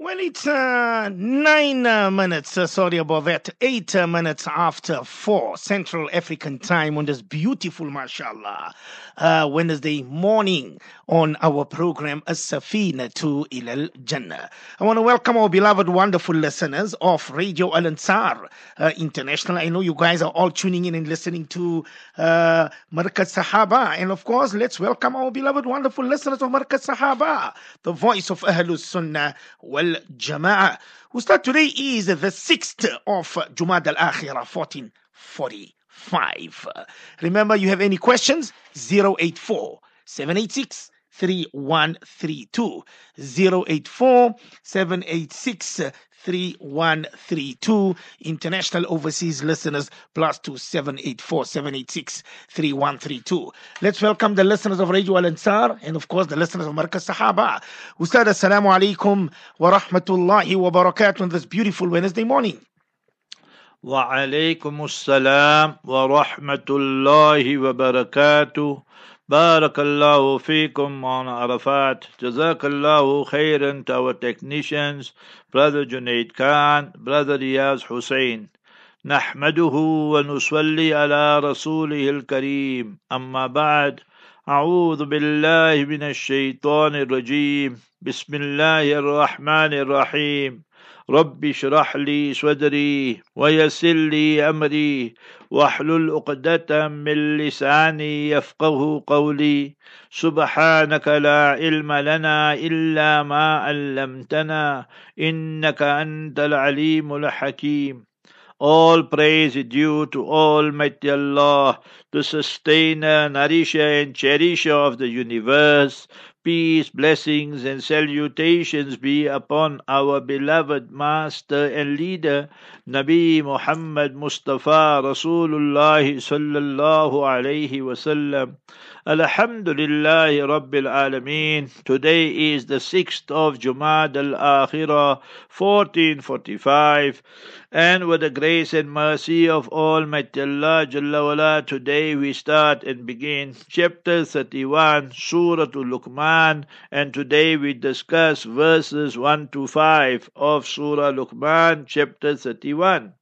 Well, it's uh, nine uh, minutes, uh, sorry about that, eight uh, minutes after four Central African time on this beautiful, mashallah, uh, Wednesday morning on our program, As-Safina to Ilal Jannah. I want to welcome our beloved, wonderful listeners of Radio Al Ansar uh, International. I know you guys are all tuning in and listening to uh, Markaz Sahaba. And of course, let's welcome our beloved, wonderful listeners of Markaz Sahaba, the voice of Ahlus Sunnah wal Jama'ah. Start today is the 6th of Jumad al Akhirah, 1445. Remember, you have any questions? 084 786 3132. 084 786 3132. International overseas listeners, plus 2784 Let's welcome the listeners of Radio Al Ansar and, of course, the listeners of Markaz Sahaba. Ustad, Assalamu alaikum wa rahmatullahi wa barakatuh on this beautiful Wednesday morning. Wa وعليكم wa rahmatullahi wa barakatuh. بارك الله فيكم on Arafat. جزاك الله خيرا to our technicians brother Junaid Khan brother Riyaz Hussein. نحمده ونصلي على رسوله الكريم أما بعد أعوذ بالله من الشيطان الرجيم بسم الله الرحمن الرحيم رب اشرح لي صدري ويسر لي أمري واحلل عقدة من لساني يفقه قولي سبحانك لا علم لنا إلا ما علمتنا إنك أنت العليم الحكيم All praise is due to Almighty Allah, the sustainer, nourisher, and cherisher of the universe. Peace, blessings, and salutations be upon our beloved Master and Leader, Nabi Muhammad Mustafa Rasulullah sallallahu alayhi wasallam. Alhamdulillah Rabbil Alameen. Today is the 6th of Jumad al-Akhirah, 1445. And with the grace and mercy of Almighty Allah Jalla wala, today we start and begin chapter 31, Surah Luqman. And today we discuss verses 1 to 5 of Surah Luqman, chapter 31.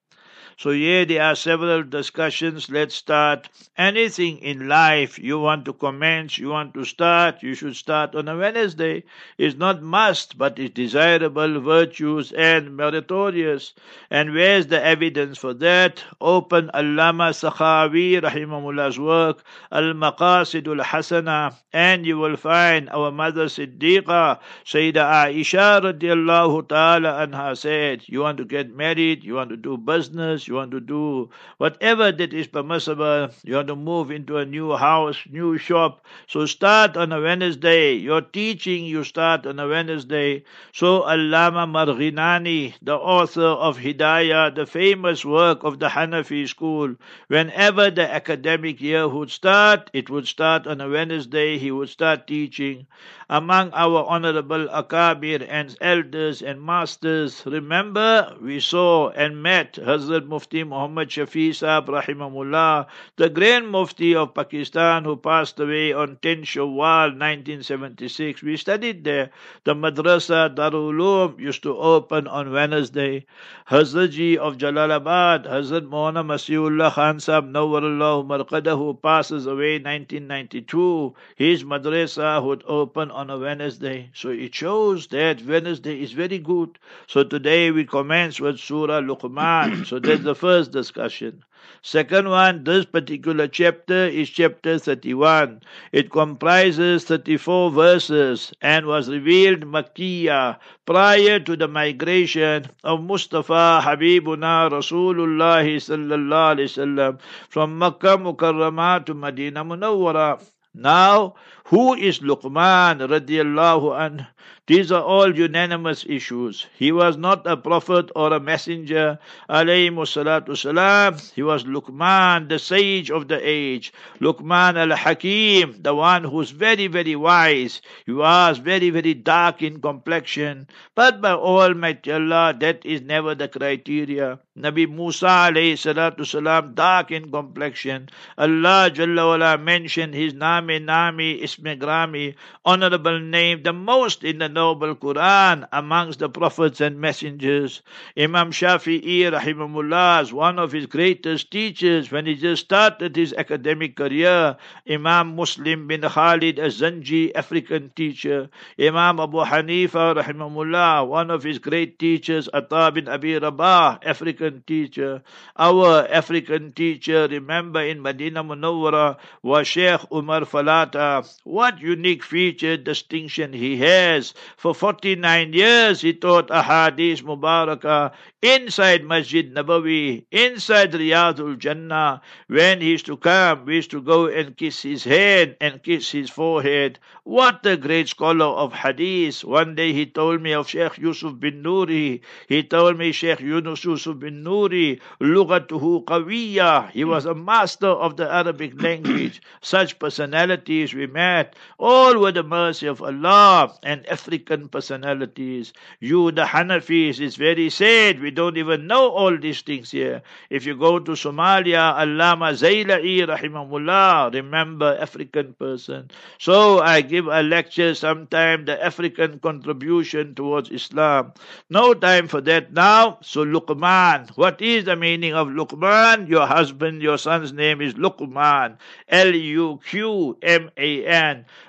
So here there are several discussions. Let's start. Anything in life you want to commence, you want to start, you should start on a Wednesday. It's not must, but it's desirable, virtuous and meritorious. And where's the evidence for that? Open Allama Sakhawi rahimahullah's work, Al-Maqasid al-Hasana, and you will find our mother Siddiqa, Sayyida Aisha radiallahu ta'ala anha said, you want to get married, you want to do business, you want to do whatever that is permissible, you want to move into a new house, new shop. So start on a Wednesday. Your teaching, you start on a Wednesday. So Allama Marghinani, the author of Hidayah, the famous work of the Hanafi school, whenever the academic year would start, it would start on a Wednesday, he would start teaching. Among our honorable Akabir and elders and masters, remember we saw and met Hazrat Mufti Muhammad Shafi Saab Rahimahullah, the Grand Mufti of Pakistan who passed away on 10 Shawwal 1976. We studied there. The Madrasa Darul used to open on Wednesday. Hazrat of Jalalabad, Hazrat Maulana Masiullah Khan Saab Nawwarullah Marqadah who passes away 1992. His Madrasa would open on a Wednesday. So it shows that Wednesday is very good. So today we commence with Surah Luqman. so that's the first discussion. Second one, this particular chapter is chapter 31. It comprises 34 verses and was revealed Makkiyah prior to the migration of Mustafa Habibuna Rasulullah sallallahu alaihi wasallam from Makkah Mukarramah to Medina Munawwara. Now, who is Luqman radiallahu anhu? These are all unanimous issues. He was not a prophet or a messenger, alayhi salatu salam. He was Luqman, the sage of the age. Luqman al-Hakim, the one who's very, very wise. He was very, very dark in complexion. But by Almighty Allah, that is never the criteria. Nabi Musa alayhi salatu salam, dark in complexion. Allah Jalla mentioned his name Nami Nami Isme Grami, honorable name, the most in the noble Quran amongst the prophets and messengers. Imam Shafi'i rahimahullah is one of his greatest teachers when he just started his academic career. Imam Muslim bin Khalid az-Zanji, African teacher. Imam Abu Hanifa rahimahullah, one of his great teachers. Atta bin Abi Rabah, African teacher. Our African teacher, remember in Medina Munawwara, was Sheikh Umar Falata. What unique feature, distinction he has. For 49 years he taught Ahadith Mubarakah inside Masjid Nabawi, inside Riyadul Jannah. When he used to come, we used to go and kiss his head and kiss his forehead. What a great scholar of Hadith. One day he told me of Sheikh Yusuf Banuri. He told me Sheikh Yunus Yusuf Banuri, Lugatuhu Qawiyya. He was a master of the Arabic language. Such personalities we met, all with the mercy of Allah and African personalities. You, the Hanafis, it's very sad. We don't even know all these things here. If you go to Somalia, Allama Zayla'i, rahimahullah, remember African person. So I give a lecture sometime, the African contribution towards Islam. No time for that now. So Luqman, what is the meaning of Luqman? Your husband, your son's name is Luqman. L-U-Q-M-A-N.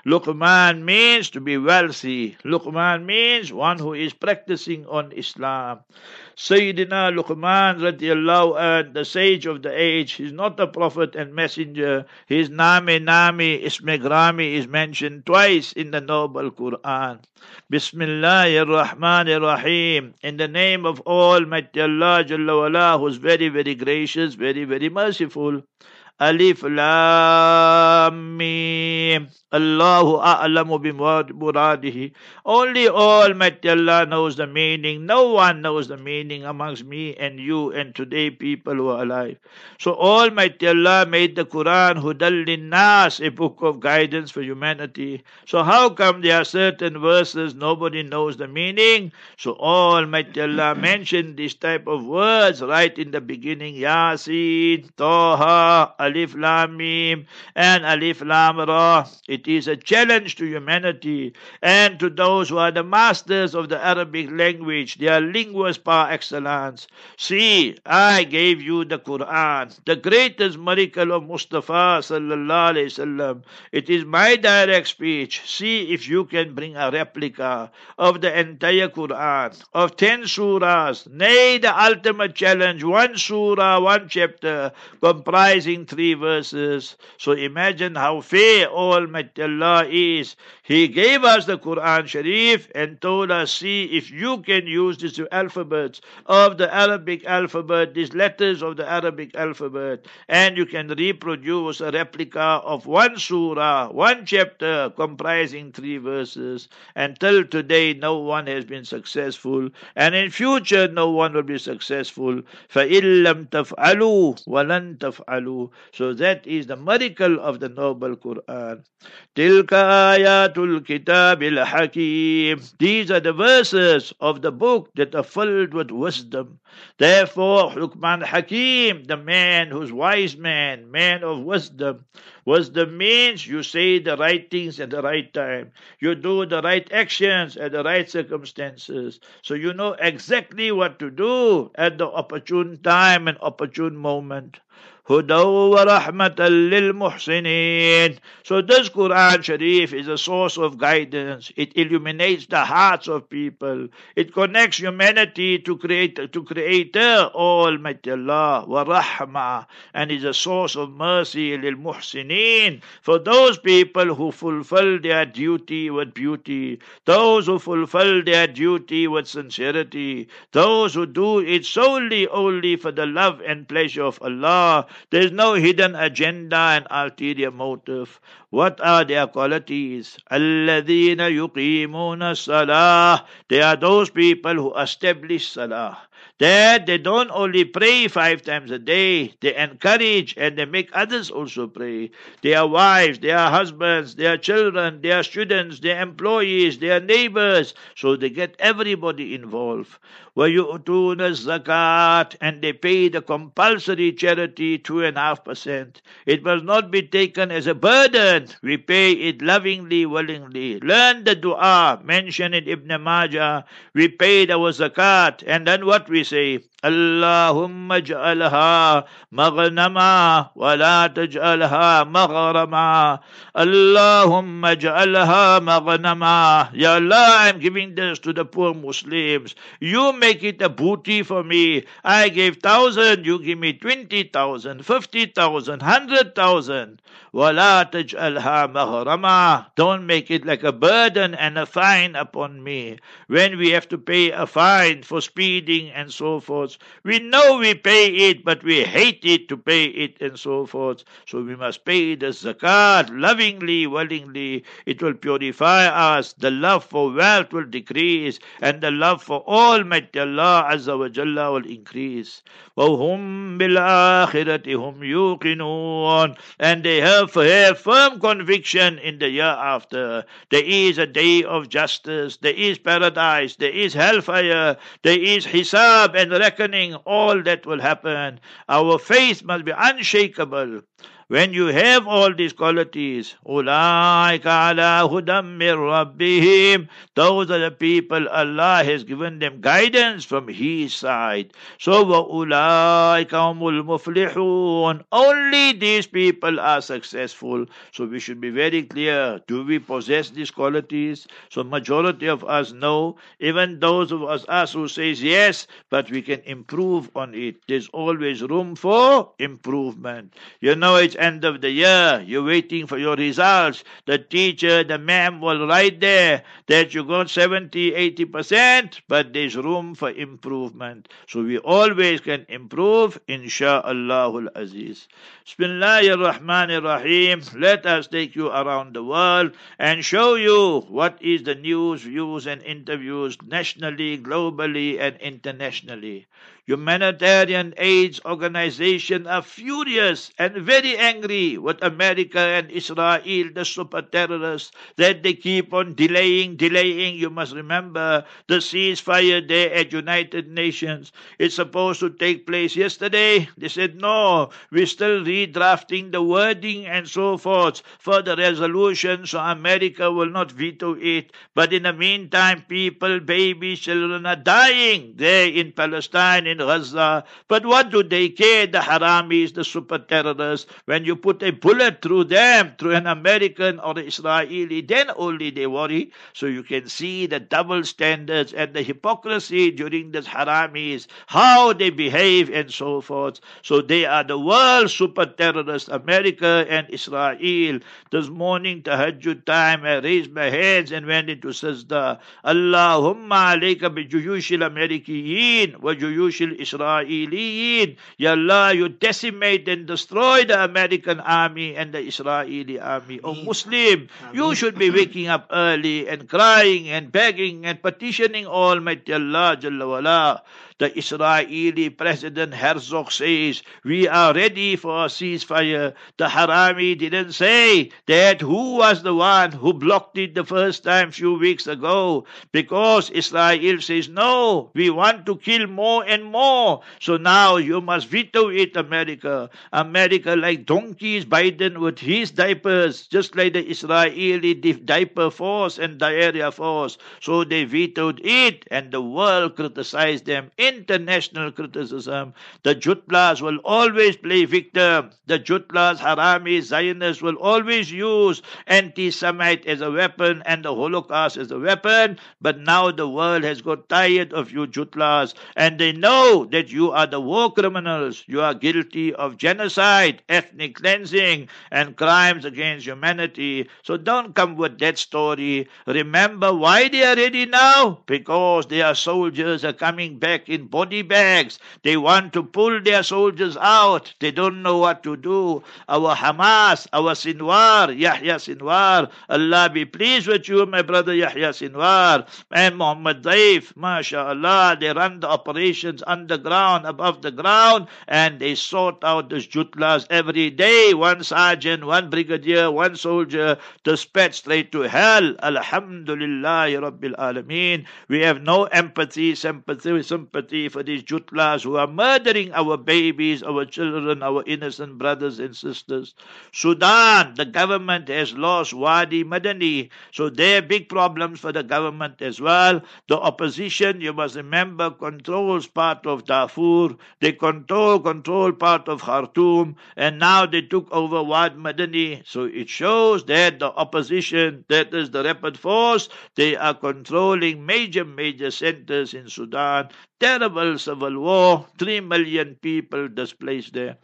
Luqman means to be wealthy. Luqman means one who is practicing on Islam. Sayyidina Luqman radiallahu anh, the sage of the age, he's not a prophet and messenger. His Nami Nami Ismegrami is mentioned twice in the Noble Quran. Bismillahir Rahmanir Rahim. In the name of Almighty Allah Jalla wala, who's very, very gracious, very, very merciful. Alif Lam Mim. Allahu a'lamu bimuradihi. Only Almighty Allah knows the meaning. No one knows the meaning amongst me and you and today people who are alive. So Almighty Allah made the Quran Hudal Nas, a book of guidance for humanity. So how come there are certain verses nobody knows the meaning? So Almighty Allah mentioned this type of words right in the beginning. Yasin, Taha, Alif Lam Mim, and Alif Lam Ra. It is a challenge to humanity and to those who are the masters of the Arabic language. They are linguists par excellence. See, I gave you the Quran, the greatest miracle of Mustafa sallallahu alaihi wasallam. It is my direct speech. See if you can bring a replica of the entire Quran, of ten surahs. Nay, the ultimate challenge, one surah, one chapter, comprising three verses. So imagine how fair Almighty Allah is. He gave us the Quran Sharif and told us, see if you can use these alphabets of the Arabic alphabet, these letters of the Arabic alphabet, and you can reproduce a replica of one surah, one chapter comprising three verses. Until today, no one has been successful, and in future, no one will be successful. فَإِن لَمْ تَفْعَلُوا وَلَن تَفْعَلُوا So that is the miracle of the noble Quran. تلك آيات الكتاب الحكيم These are the verses of the book that are filled with wisdom. Therefore, Luqman Hakim, the man who's wise man, man of wisdom. Wisdom means you say the right things at the right time. You do the right actions at the right circumstances. So you know exactly what to do at the opportune time and opportune moment. هدى ورحمة للمحسنين. So this Quran Sharif is a source of guidance. It illuminates the hearts of people. It connects humanity to create to Creator Almighty Allah ورحمة and is a source of mercy للمحسنين for those people who fulfill their duty with beauty, those who fulfill their duty with sincerity, those who do it solely only for the love and pleasure of Allah there's no hidden agenda and ulterior motive. What are their qualities? الَّذِينَ يُقِيمُونَ الصَّلَاةِ They are those people who establish salah. That they don't only pray five times a day, they encourage and they make others also pray. Their wives, their husbands, their children, their students, their employees, their neighbors. So they get everybody involved. وَيُؤْتُونَ الزَّكَاةِ And they pay the compulsory charity two and a half percent. It must not be taken as a burden we pay it lovingly, willingly. Learn the dua mentioned in Ibn Majah. We paid our zakat, and then what we say? اللهم اجعلها مغنما ولا تجعلها مغرما اللهم اجعلها مغنما Ya Allah I'm giving this to the poor Muslims you make it a booty for me I gave thousand you give me twenty thousand fifty thousand hundred thousand ولا تجعلها مغرما don't make it like a burden and a fine upon me when we have to pay a fine for speeding and so forth we know we pay it, but we hate it to pay it and so forth. So we must pay the zakat lovingly, willingly. It will purify us. The love for wealth will decrease, and the love for Almighty Allah Azza wa Jalla will increase. وهم بالآخرة هم يوقنون and they have, have firm conviction in the year after. There is a day of justice, there is paradise, there is hellfire, there is hisab and reckoning, all that will happen. Our faith must be unshakable. When you have all these qualities, أُولَٰئِكَ عَلَىٰ هُدًى مِّن رَبِّهِمْ Those are the people Allah has given them guidance from His side. So وَأُولَٰئِكَ هُمُ الْمُفْلِحُونَ Only these people are successful. So we should be very clear. Do we possess these qualities? So majority of us know. Even those of us, us who says yes, but we can improve on it. There's always room for improvement. You know, it's end of the year, you're waiting for your results. The teacher, the ma'am will write there that you got 70, 80%, but there's room for improvement. So we always can improve, insha'Allah aziz. Bismillahir Rahmanir Rahim. Let us take you around the world and show you what is the news, views, and interviews nationally, globally, and internationally. Humanitarian AIDS organizations are furious and very angry with America and Israel, the super terrorists, that they keep on delaying, delaying. You must remember the ceasefire there at United Nations. It's supposed to take place yesterday. They said, no, we're still redrafting the wording and so forth for the resolution, so America will not veto it. But in the meantime, people, babies, children are dying there in Palestine, in Gaza. But what do they care, the Haramis, the super terrorists? When you put a bullet through them, through an American or an Israeli, then only they worry. So you can see the double standards and the hypocrisy during the Haramis, how they behave and so forth. So they are the world super terrorists, America and Israel. This morning, tahajjud time, I raised my hands and went into sajda. Allahumma alayka bi juyush al-Amerikiyin wa juyush al-Israeliyin. Ya Allah, you decimate and destroy the American army and the Israeli army. Oh Muslim, you should be waking up early and crying and begging and petitioning Almighty Allah Jalla wala. The Israeli President Herzog says, We are ready for a ceasefire. The Harami didn't say that who was the one who blocked it the first time few weeks ago. Because Israel says, No, we want to kill more and more. So now you must veto it, America. America, like donkeys, Biden with his diapers, just like the Israeli diaper force and diarrhea force. So they vetoed it, and the world criticized them international criticism. The Jutlas will always play victim. The Jutlas, Haramis, Zionists will always use anti-Semite as a weapon and the Holocaust as a weapon. But now the world has got tired of you Jutlas and they know that you are the war criminals. You are guilty of genocide, ethnic cleansing, and crimes against humanity. So don't come with that story. Remember why they are ready now? Because their soldiers are coming back in body bags. They want to pull their soldiers out. They don't know what to do. Our Hamas, our Sinwar, Yahya Sinwar, Allah be pleased with you, my brother Yahya Sinwar, and Muhammad Daif, MashaAllah. They run the operations underground, above the ground, and they sort out those jutlas every day one sergeant, one brigadier, one soldier dispatched straight to hell. Alhamdulillah, Rabbil Alameen. We have no empathy, sympathy, sympathy for these jutlas who are murdering our babies, our children, our innocent brothers and sisters. Sudan, the government has lost Wadi Madani, so there are big problems for the government as well. The opposition, you must remember, controls part of Darfur. They control control part of Khartoum, and now they took over Wadi Madani. So it shows that the opposition, that is the rapid force, they are controlling major major centers in Sudan terrible civil war, 3 million people displaced there.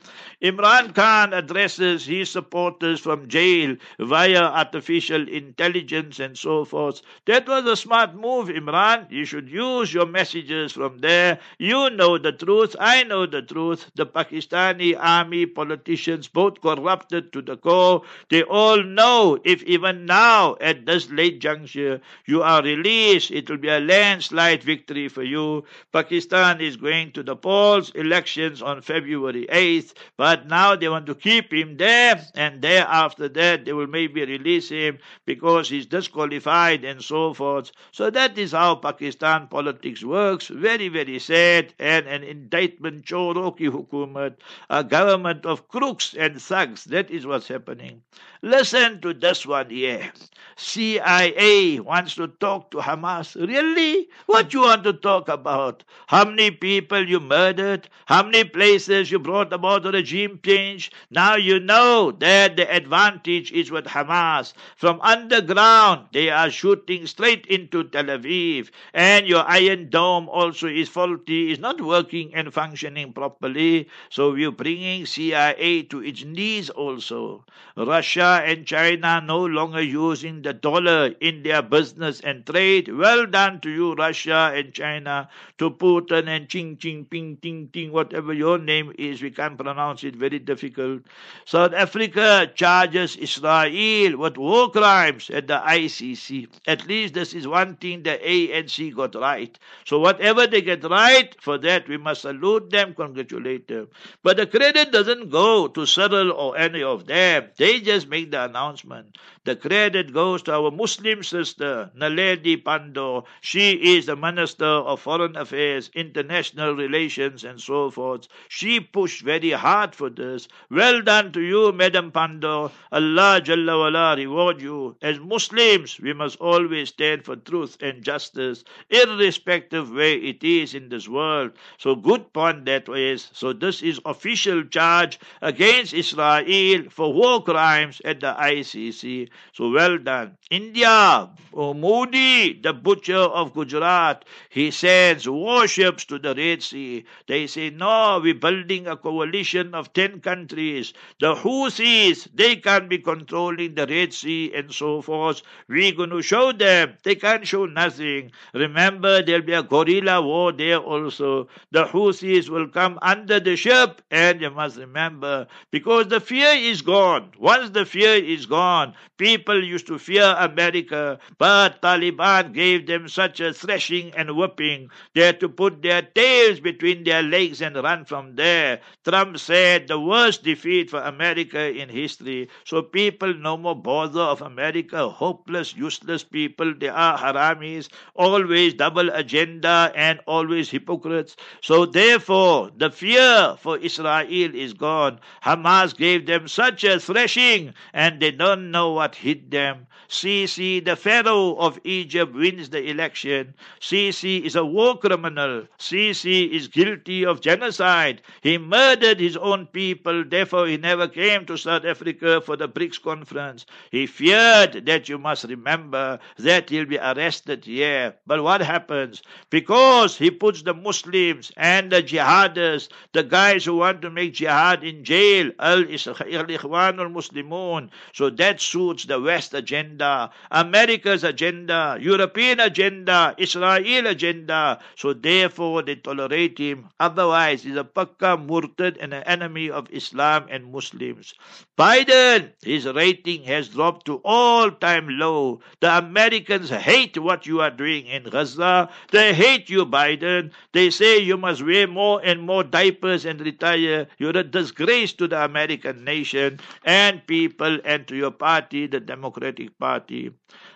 Imran Khan addresses his supporters from jail via artificial intelligence and so forth. That was a smart move, Imran. You should use your messages from there. You know the truth. I know the truth. The Pakistani army politicians, both corrupted to the core, they all know if even now, at this late juncture, you are released, it will be a landslide victory for you. Pakistan is going to the polls, elections on February 8th, but now they want to keep him there, and there after that they will maybe release him because he's disqualified and so forth. So that is how Pakistan politics works. Very, very sad, and an indictment, Choroki Hukumat, a government of crooks and thugs. That is what's happening. Listen to this one here. CIA wants to talk to Hamas. Really? What you want to talk about? How many people you murdered? How many places you brought about a regime change? Now you know that the advantage is with Hamas. From underground, they are shooting straight into Tel Aviv. And your Iron Dome also is faulty, is not working and functioning properly. So you're bringing CIA to its knees also. Russia and China no longer using the dollar in their business and trade. Well done to you, Russia and China, to Putin and Ching Ching Ping Ting Ting, whatever your name is. We can't pronounce it, very difficult. South Africa charges Israel with war crimes at the ICC. At least this is one thing the ANC got right. So whatever they get right, for that we must salute them, congratulate them. But the credit doesn't go to Cyril or any of them. They just make the announcement. The credit goes to our Muslim sister, Naledi Pandor. She is the Minister of Foreign Affairs, International Relations, and so forth. She pushed very hard for this. Well done to you, Madam Pandor. Allah Jalla wala reward you. As Muslims, we must always stand for truth and justice, irrespective where it is in this world. So good point that is. So this is official charge against Israel for war crimes at the ICC. So well done. India, oh, Modi, the butcher of Gujarat, he sends warships to the Red Sea. They say, no, we're building a coalition of 10 countries. The Houthis, they can't be controlling the Red Sea and so forth. We're going to show them. They can't show nothing. Remember, there'll be a guerrilla war there also. The Houthis will come under the ship, and you must remember, because the fear is gone. Once the fear is gone, people used to fear America, but Taliban gave them such a thrashing and whipping. They had to put their tails between their legs and run from there. Trump said the worst defeat for America in history. So people no more bother of America. Hopeless, useless people. They are haramis, always double agenda and always hypocrites. So therefore, the fear for Israel is gone. Hamas gave them such a thrashing and they don't know what hit them. Sisi, the Pharaoh of Egypt, wins the election. Sisi is a war criminal. Sisi is guilty of genocide. He murdered his own people, therefore, he never came to South Africa for the BRICS conference. He feared that you must remember that he'll be arrested here. But what happens? Because he puts the Muslims and the jihadists, the guys who want to make jihad in jail, Al Ikhwan al Muslimun. So that suits the West agenda agenda, America's agenda, European agenda, Israel agenda. So therefore they tolerate him. Otherwise, he's a pakka murtad and an enemy of Islam and Muslims. Biden, his rating has dropped to all-time low. The Americans hate what you are doing in Gaza. They hate you, Biden. They say you must wear more and more diapers and retire. You're a disgrace to the the American nation and people and to your party, the Democratic Party. پاتې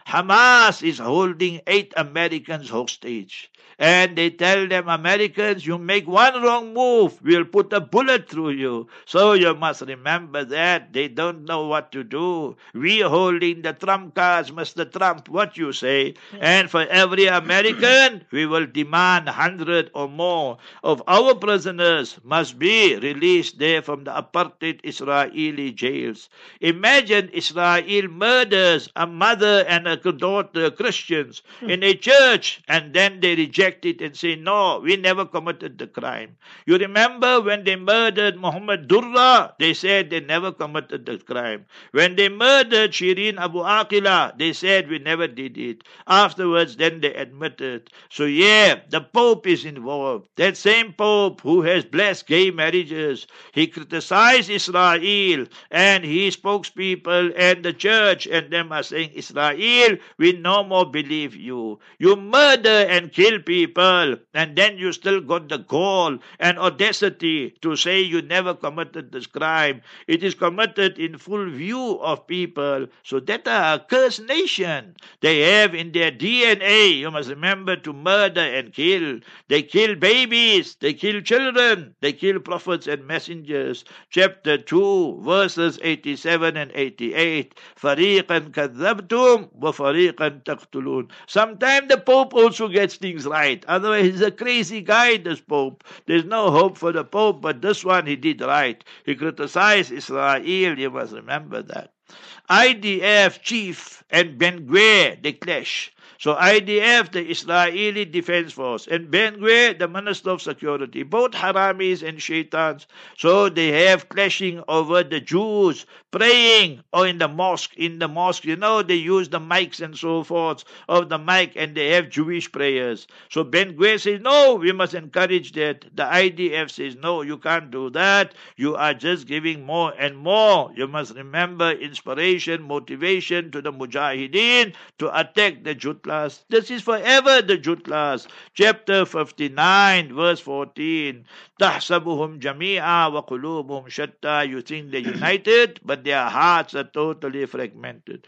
Hamas is holding eight Americans hostage and they tell them, Americans, you make one wrong move, we'll put a bullet through you. So you must remember that. They don't know what to do. We holding the Trump cards, Mr. Trump, what you say. And for every American, we will demand 100 or more of our prisoners must be released there from the apartheid Israeli jails. Imagine Israel murders a mother and a daughter, Christians, hmm. in a church, and then they reject it and say, no, we never committed the crime. You remember when they murdered Muhammad Durra, they said they never committed the crime. When they murdered Shirin Abu Aqila, they said we never did it. Afterwards, then they admitted. So yeah, the Pope is involved. That same Pope who has blessed gay marriages, he criticized Israel and his spokespeople and the church and them are saying, Israel, we no more believe you. You murder and kill people people, and then you still got the gall and audacity to say you never committed this crime. It is committed in full view of people. So that a cursed nation. They have in their DNA, you must remember, to murder and kill. They kill babies, they kill children, they kill prophets and messengers. Chapter 2, verses 87 and 88. فريقا كذبتم وفريقا تقتلون. Sometimes the Pope also gets things right right. Otherwise, he's a crazy guy, this Pope. There's no hope for the Pope, but this one he did right. He criticized Israel. You must remember that. IDF chief and Ben Gvir, they clash. So IDF, the Israeli Defense Force, and Ben Gvir, the Minister of Security, both Haramis and Shaitans. So they have clashing over the Jews praying or in the mosque. In the mosque, you know, they use the mics and so forth of the mic and they have Jewish prayers. So Ben Gvir says, no, we must encourage that. The IDF says, no, you can't do that. You are just giving more and more. You must remember inspiration, motivation to the Mujahideen to attack the Jut class. This is forever the Jutlas. Chapter 59, verse 14. تحسبهم جميعا وقلوبهم شتى. You think they're united, but their hearts are totally fragmented.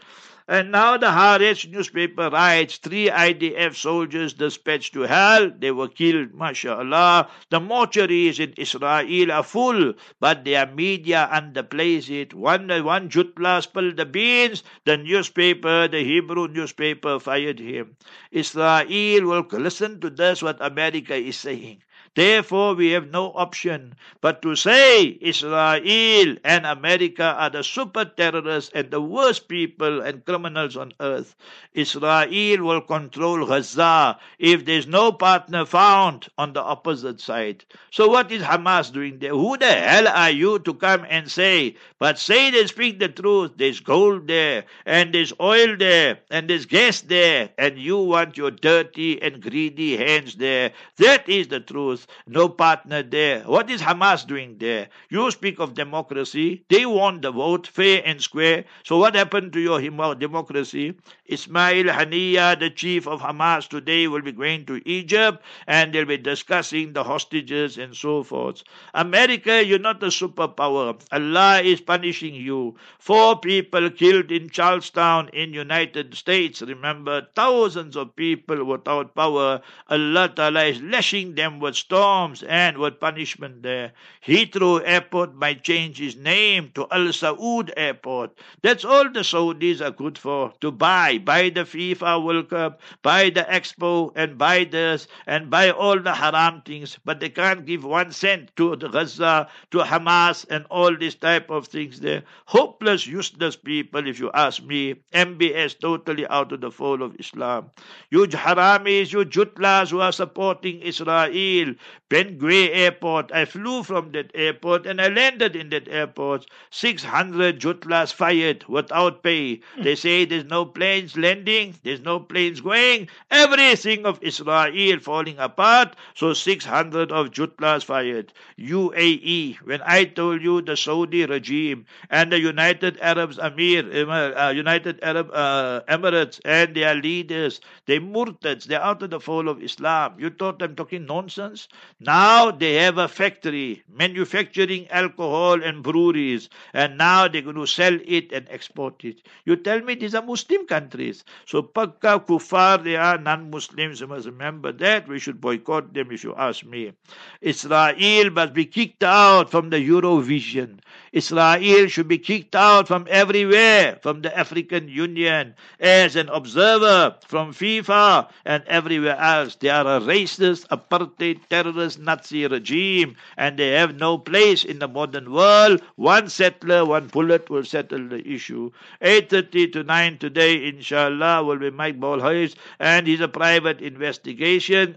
And now the Haaretz newspaper writes three IDF soldiers dispatched to hell. They were killed, mashallah. The mortuaries in Israel are full, but their media underplays it. One, one Jutla spilled the beans. The newspaper, the Hebrew newspaper, fired him. Israel will listen to this, what America is saying. Therefore, we have no option but to say Israel and America are the super terrorists and the worst people and criminals on earth. Israel will control Gaza if there's no partner found on the opposite side. So, what is Hamas doing there? Who the hell are you to come and say, but say they speak the truth? There's gold there, and there's oil there, and there's gas there, and you want your dirty and greedy hands there. That is the truth no partner there. What is Hamas doing there? You speak of democracy. They won the vote fair and square. So what happened to your democracy? Ismail Haniya, the chief of Hamas today, will be going to Egypt and they'll be discussing the hostages and so forth. America, you're not a superpower. Allah is punishing you. Four people killed in Charlestown in United States. Remember, thousands of people without power. Allah Ta'ala is lashing them with storms and with punishment there. Heathrow Airport might change his name to Al Saud Airport. That's all the Saudis are good for to buy. Buy the FIFA World Cup, buy the Expo, and buy this, and buy all the haram things. But they can't give one cent to the Gaza, to Hamas, and all this type of things there. Hopeless, useless people, if you ask me. MBS totally out of the fold of Islam. You haramis, you jutlas who are supporting Israel, Ben Gvir Airport. I flew from that airport and I landed in that airport. 600 Jutlas fired without pay. They say there's no planes landing, there's no planes going. Everything of Israel falling apart. So 600 of Jutlas fired. UAE. When I told you the Saudi regime and the United Arab Emir, uh, United Arab uh, Emirates and their leaders, they murtads, they're out of the fold of Islam. You thought I'm talking nonsense? Now they have a factory manufacturing alcohol and breweries, and now they're going to sell it and export it. You tell me these are Muslim countries. So Pakka Kufar, they are non-Muslims. You must remember that. We should boycott them if you ask me. Israel must be kicked out from the Eurovision. Israel should be kicked out from everywhere, from the African Union, as an observer, from FIFA and everywhere else. They are a racist, apartheid, terrorist, Nazi regime, and they have no place in the modern world. One settler, one bullet will settle the issue. 8.30 to 9 today, inshallah, will be Mike Bolhuis, and he's a private investigation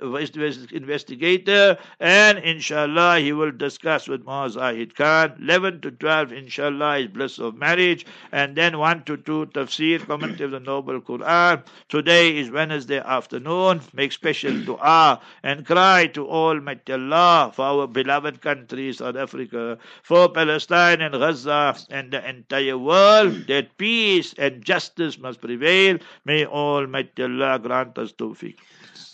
investigator, and inshallah, he will discuss with Muaz Zahid Khan. 11 to 12, inshallah, is bliss of marriage. And then 1 to 2, tafsir, commentary of the Noble Quran. Today is Wednesday afternoon. Make special dua and cry to Almighty Allah for our beloved country, South Africa, for Palestine and Gaza and the entire world, that peace and justice must prevail. May Almighty Allah grant us tawfiq.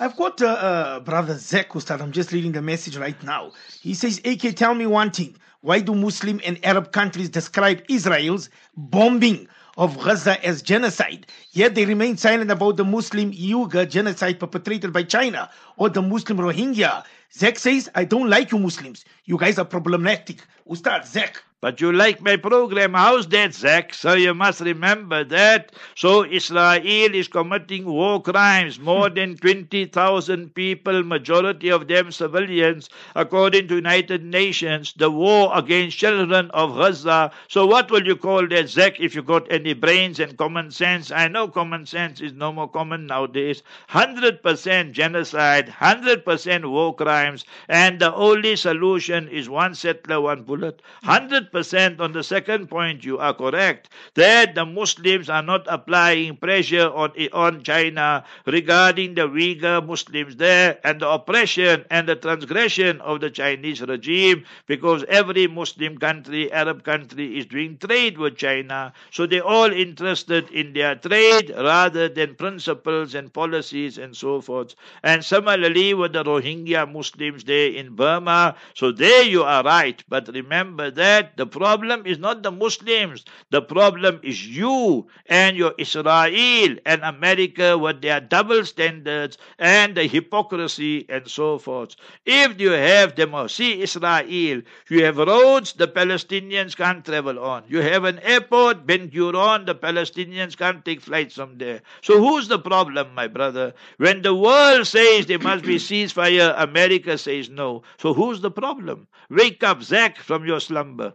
I've got uh, uh, brother Zek Ustad. I'm just reading the message right now. He says, AK, tell me one thing. Why do Muslim and Arab countries describe Israel's bombing of Gaza as genocide, yet they remain silent about the Muslim Uyghur genocide perpetrated by China or the Muslim Rohingya? Zek says, I don't like you Muslims. You guys are problematic. Ustad, Zek. But you like my program. How's that, Zach? So you must remember that. So Israel is committing war crimes. More hmm. than 20,000 people, majority of them civilians, according to United Nations. The war against children of Gaza. So what will you call that, Zach, if you got any brains and common sense? I know common sense is no more common nowadays. 100% genocide, 100% war crimes, and the only solution is one settler, one bullet. 100 100% on the second point, you are correct that the Muslims are not applying pressure on, on China regarding the Uyghur Muslims there and the oppression and the transgression of the Chinese regime because every Muslim country, Arab country, is doing trade with China. So they're all interested in their trade rather than principles and policies and so forth. And similarly with the Rohingya Muslims there in Burma. So there you are right. But remember that the problem is not the Muslims. The problem is you and your Israel and America with their double standards and the hypocrisy and so forth. If you have democracy, oh, Israel, you have roads the Palestinians can't travel on. You have an airport, Ben Gurion, the Palestinians can't take flights from there. So who's the problem, my brother? When the world says there must be ceasefire, America says no. So who's the problem? Wake up, Zach, from your slumber.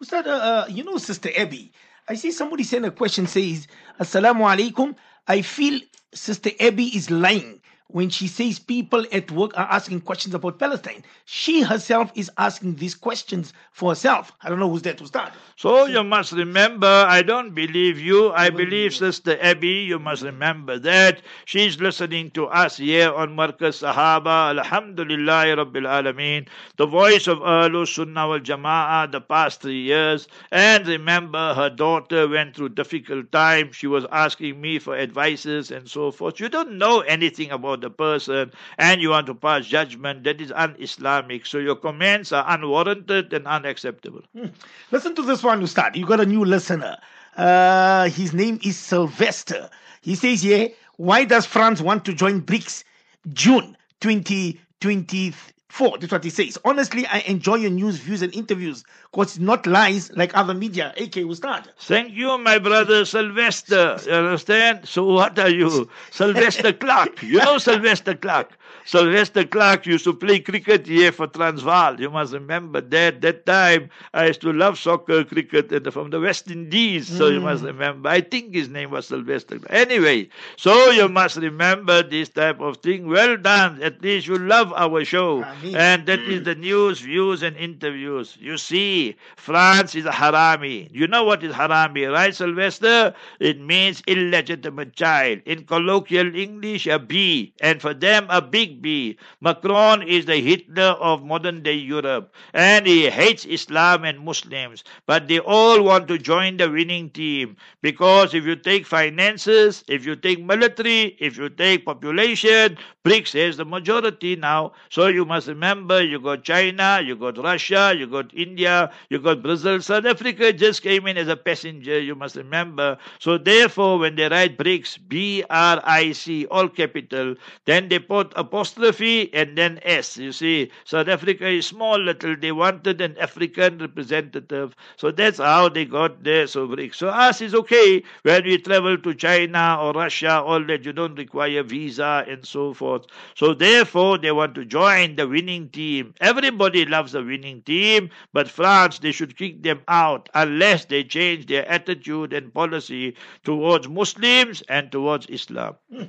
Ustad, uh, uh, you know, Sister Abby, I see somebody send a question says, Assalamu alaikum. I feel Sister Abby is lying when she says people at work are asking questions about Palestine. She herself is asking these questions for herself. I don't know who's there to start. So you must remember, I don't believe you. I believe Sister Abby. You must remember that. She's listening to us here on Markaz Sahaba. Alhamdulillah Rabbil Alameen. The voice of Ahlul Sunnah wal Jama'ah the past three years. And remember, her daughter went through difficult times. She was asking me for advices and so forth. You don't know anything about the person and you want to pass judgment that is un-Islamic. So your comments are unwarranted and unacceptable. Hmm. Listen to this one, Ustad. You got a new listener. Uh, his name is Sylvester. He says here, why does France want to join BRICS June 2023? Four, that's what he says. Honestly, I enjoy your news, views, and interviews because it's not lies like other media. AK will start. Thank you, my brother Sylvester. You understand? So what are you? Sylvester Clarke. You know Sylvester Clarke. Sylvester Clarke used to play cricket here for Transvaal. You must remember that. That time I used to love soccer, cricket, and from the West Indies. So mm. you must hmm. remember. I think his name was Sylvester. Anyway, so you must remember this type of thing. Well done. At least you love our show. And that is mm. the news, views, and interviews. You see, France is a harami. You know what is harami, right, Sylvester? It means illegitimate child. In colloquial English, a B. And for them, a big B. Macron is the Hitler of modern day Europe and he hates Islam and Muslims. But they all want to join the winning team because if you take finances, if you take military, if you take population, BRICS has the majority now. So you must remember you got China, you got Russia, you got India, you got Brazil. South Africa just came in as a passenger, you must remember. So therefore, when they write BRICS, B R I C, all capital, then they put apostrophe and then S. You see, South Africa is small little. They wanted an African representative. So that's how they got there. So BRICS. So us is okay when we travel to China or Russia, all that you don't require visa and so forth. So therefore, they want to join the winning team. Everybody loves a winning team, but France, they should kick them out unless they change their attitude and policy towards Muslims and towards Islam. Hmm.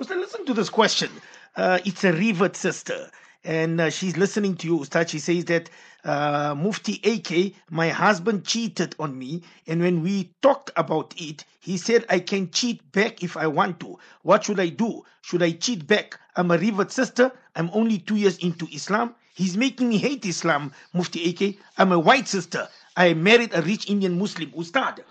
Ustad, listen to this question. Uh, it's a revert sister, and uh, she's listening to you, Ustad. She says that uh, Mufti AK, my husband cheated on me, and when we talked about it, he said I can cheat back if I want to. What should I do? Should I cheat back? I'm a revert sister. I'm only two years into Islam. He's making me hate Islam, Mufti AK. I'm a white sister. I married a rich Indian Muslim. Ustad.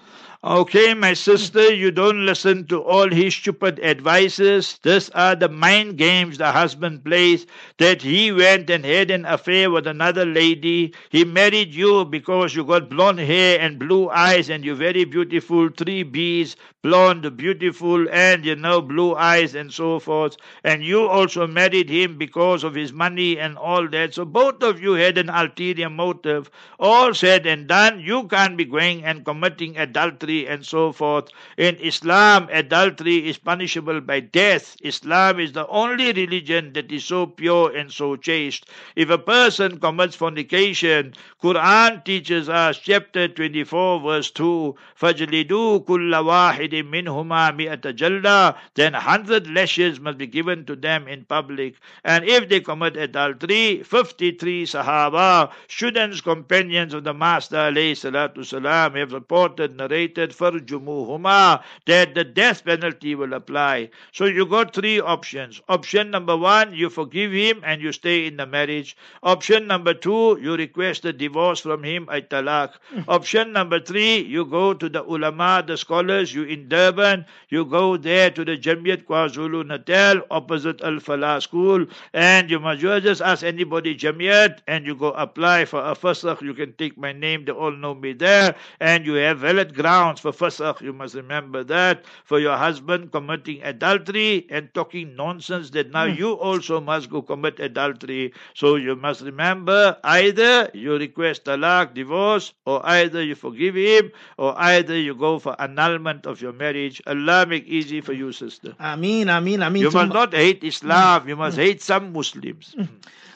Okay, my sister, you don't listen to all his stupid advices. These are the mind games the husband plays that he went and had an affair with another lady. He married you because you got blonde hair and blue eyes and you're very beautiful, three B's, blonde, beautiful, and you know, blue eyes and so forth. And you also married him because of his money and all that. So both of you had an ulterior motive. All said and done, you can't be going and committing adultery adultery and so forth. In Islam, adultery is punishable by death. Islam is the only religion that is so pure and so chaste. If a person commits fornication, Quran teaches us, chapter 24, verse 2, فَجْلِدُوا كُلَّ وَاحِدٍ مِّنْهُمَا مِئَةَ جَلْدَةٍ Then hundred lashes must be given to them in public. And if they commit adultery, 53 Sahaba, students, companions of the Master, alayhi salatu salam, have reported, narrated, farjumuhuma that the death penalty will apply. So you got three options. Option number one, you forgive him and you stay in the marriage. Option number two, you request a divorce from him, a talak. Hmm. Option number three, you go to the ulama, the scholars, you in Durban, you go there to the Jamiat KwaZulu Natal, opposite Al Falah School, and you must just ask anybody Jamiat, and you go apply for a fasakh. You can take my name, they all know me there, and you have valid ground counts for fasakh. You must remember that. For your husband committing adultery and talking nonsense that now hmm. you also must go commit adultery. So you must remember either you request talak, divorce, or either you forgive him, or either you go for annulment of your marriage. Allah make easy for you, sister. Ameen, Ameen, Ameen. You must not hate Islam. Hmm. You must hate some Muslims. Hmm.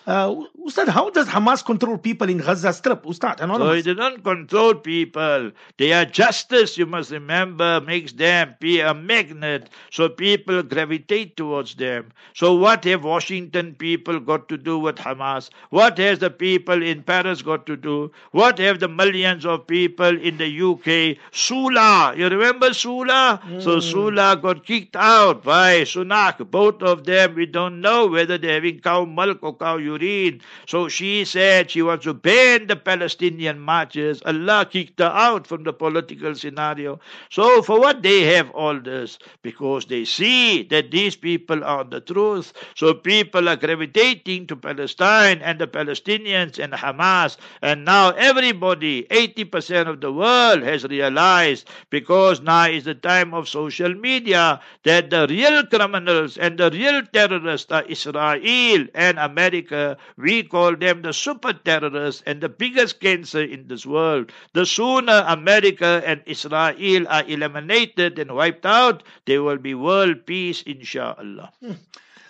Uh, Ustad, how does Hamas control people in Gaza Strip? Ustad, anonymous. So they don't control people. They are justice, you must remember, makes them be a magnet so people gravitate towards them. So what have Washington people got to do with Hamas? What has the people in Paris got to do? What have the millions of people in the UK? Suella, you remember Suella? Mm. So Suella got kicked out by Sunak. Both of them, we don't know whether they're having cow milk or cow urine. So she said she wants to ban the Palestinian marches. Allah kicked her out from the political scenario. So for what they have all this? Because they see that these people are the truth. So people are gravitating to Palestine and the Palestinians and Hamas. And now everybody, 80% of the world has realized because now is the time of social media that the real criminals and the real terrorists are Israel and America we call them the super terrorists and the biggest cancer in this world. The sooner America and Israel are eliminated and wiped out, there will be world peace, inshallah. Hmm.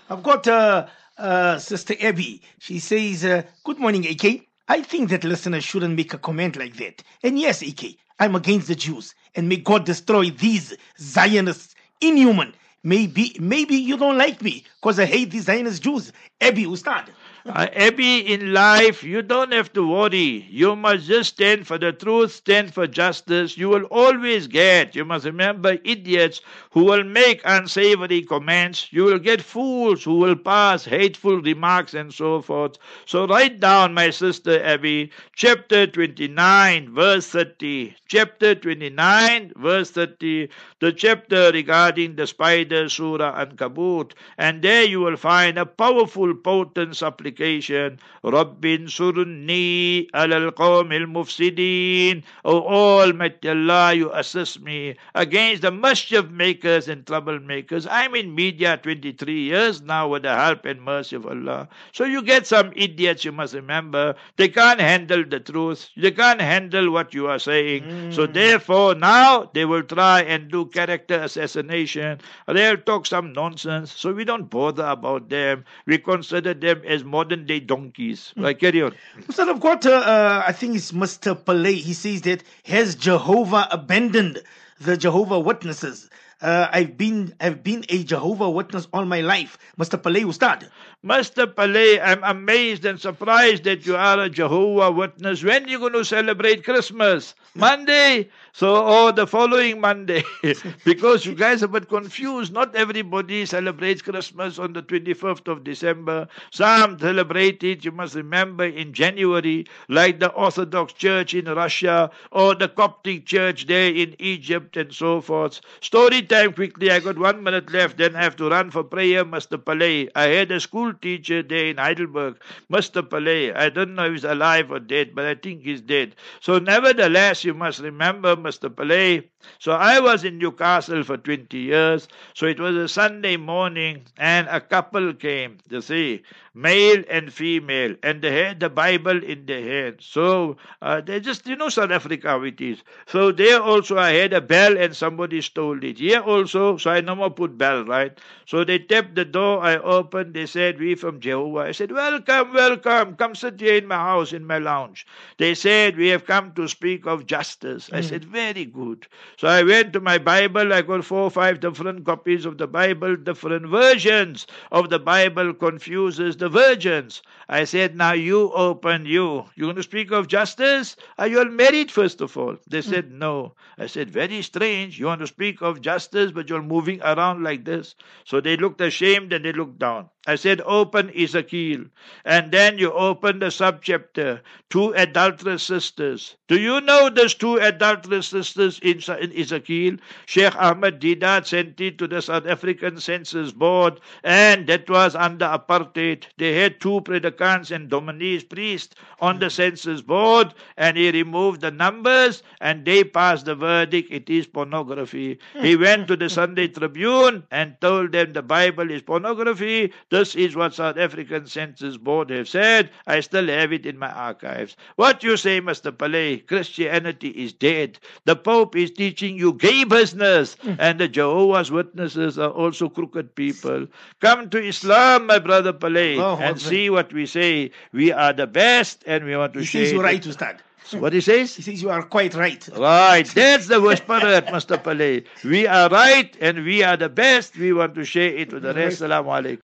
I've got uh, uh, Sister Abby. She says, uh, Good morning, AK. I think that listeners shouldn't make a comment like that. And yes, AK, I'm against the Jews. And may God destroy these Zionists, inhuman. Maybe, maybe you don't like me because I hate these Zionist Jews. Abby Ustad. Uh, Abby, in life, you don't have to worry. You must just stand for the truth, stand for justice. You will always get, you must remember, idiots who will make unsavory comments. You will get fools who will pass hateful remarks and so forth. So write down, my sister Abby, chapter 29, verse 30. Chapter 29, verse 30. The chapter regarding the spider, Surah Ankabut. And there you will find a powerful, potent supplication supplication. Rabbin surni al qawm al mufsidin. O Almighty Allah, you assist me against the mischief makers and troublemakers. I'm in media 23 years now with the help and mercy of Allah. So you get some idiots, you must remember. They can't handle the truth. They can't handle what you are saying. Mm. So therefore now they will try and do character assassination. They'll talk some nonsense. So we don't bother about them. We consider them as modern day donkeys. Mm. Right, carry on. Instead of got, uh, I think it's Mr. Pillay. He says that has Jehovah abandoned the Jehovah Witnesses? Uh, I've been I've been a Jehovah Witness all my life. Mr. Pillay Ustad. Mr. Pillay, I'm amazed and surprised that you are a Jehovah Witness. When are you going to celebrate Christmas? Monday? So, or oh, the following Monday, because you guys are a bit confused. Not everybody celebrates Christmas on the 25th of December. Some celebrate it, you must remember, in January, like the Orthodox Church in Russia or the Coptic Church there in Egypt and so forth. Story time quickly. I got one minute left, then I have to run for prayer, Mr. Pillay. I had a school teacher there in Heidelberg, Mr. Pillay. I don't know if he's alive or dead, but I think he's dead. So, nevertheless, you must remember Mr. Pillay. So I was in Newcastle for 20 years. So it was a Sunday morning and a couple came, you see, male and female, and they had the Bible in their hand. So uh, they just, you know, South Africa how it is. So there also I had a bell and somebody stole it. Here also, so I no more put bell, right? So they tapped the door, I opened, they said, we from Jehovah. I said, welcome, welcome, come sit here in my house, in my lounge. They said, we have come to speak of justice. I mm. said, very good. So I went to my Bible. I got four or five different copies of the Bible, different versions of the Bible confuses the virgins. I said, now you open you. You're going to speak of justice? Are you all married first of all? They hmm. said, no. I said, very strange. You want to speak of justice, but you're moving around like this. So they looked ashamed and they looked down. I said, open Ezekiel. And then you open the subchapter, two adulterous sisters. Do you know there's two adulterous sisters in, in Ezekiel? Sheikh Ahmed Deedat sent it to the South African Censor Board, and that was under apartheid. They had two predicants and Dominic's priests on the censor board, and he removed the numbers, and they passed the verdict it is pornography. He went to the Sunday Tribune and told them the Bible is pornography. This is what South African Censor Board have said. I still have it in my archives. What you say, Mr. Pillay? Christianity is dead. The Pope is teaching you gay business, hmm. and the Jehovah's Witnesses are also crooked people. Come to Islam, my brother Pillay, oh, and see what we say. We are the best, and we want to he share. Says you're right, Ustad. What he says? He says you are quite right. Right. That's the whisperer, Mr. Pillay. We are right and we are the best. We want to share it with the rest. Assalamu alaikum.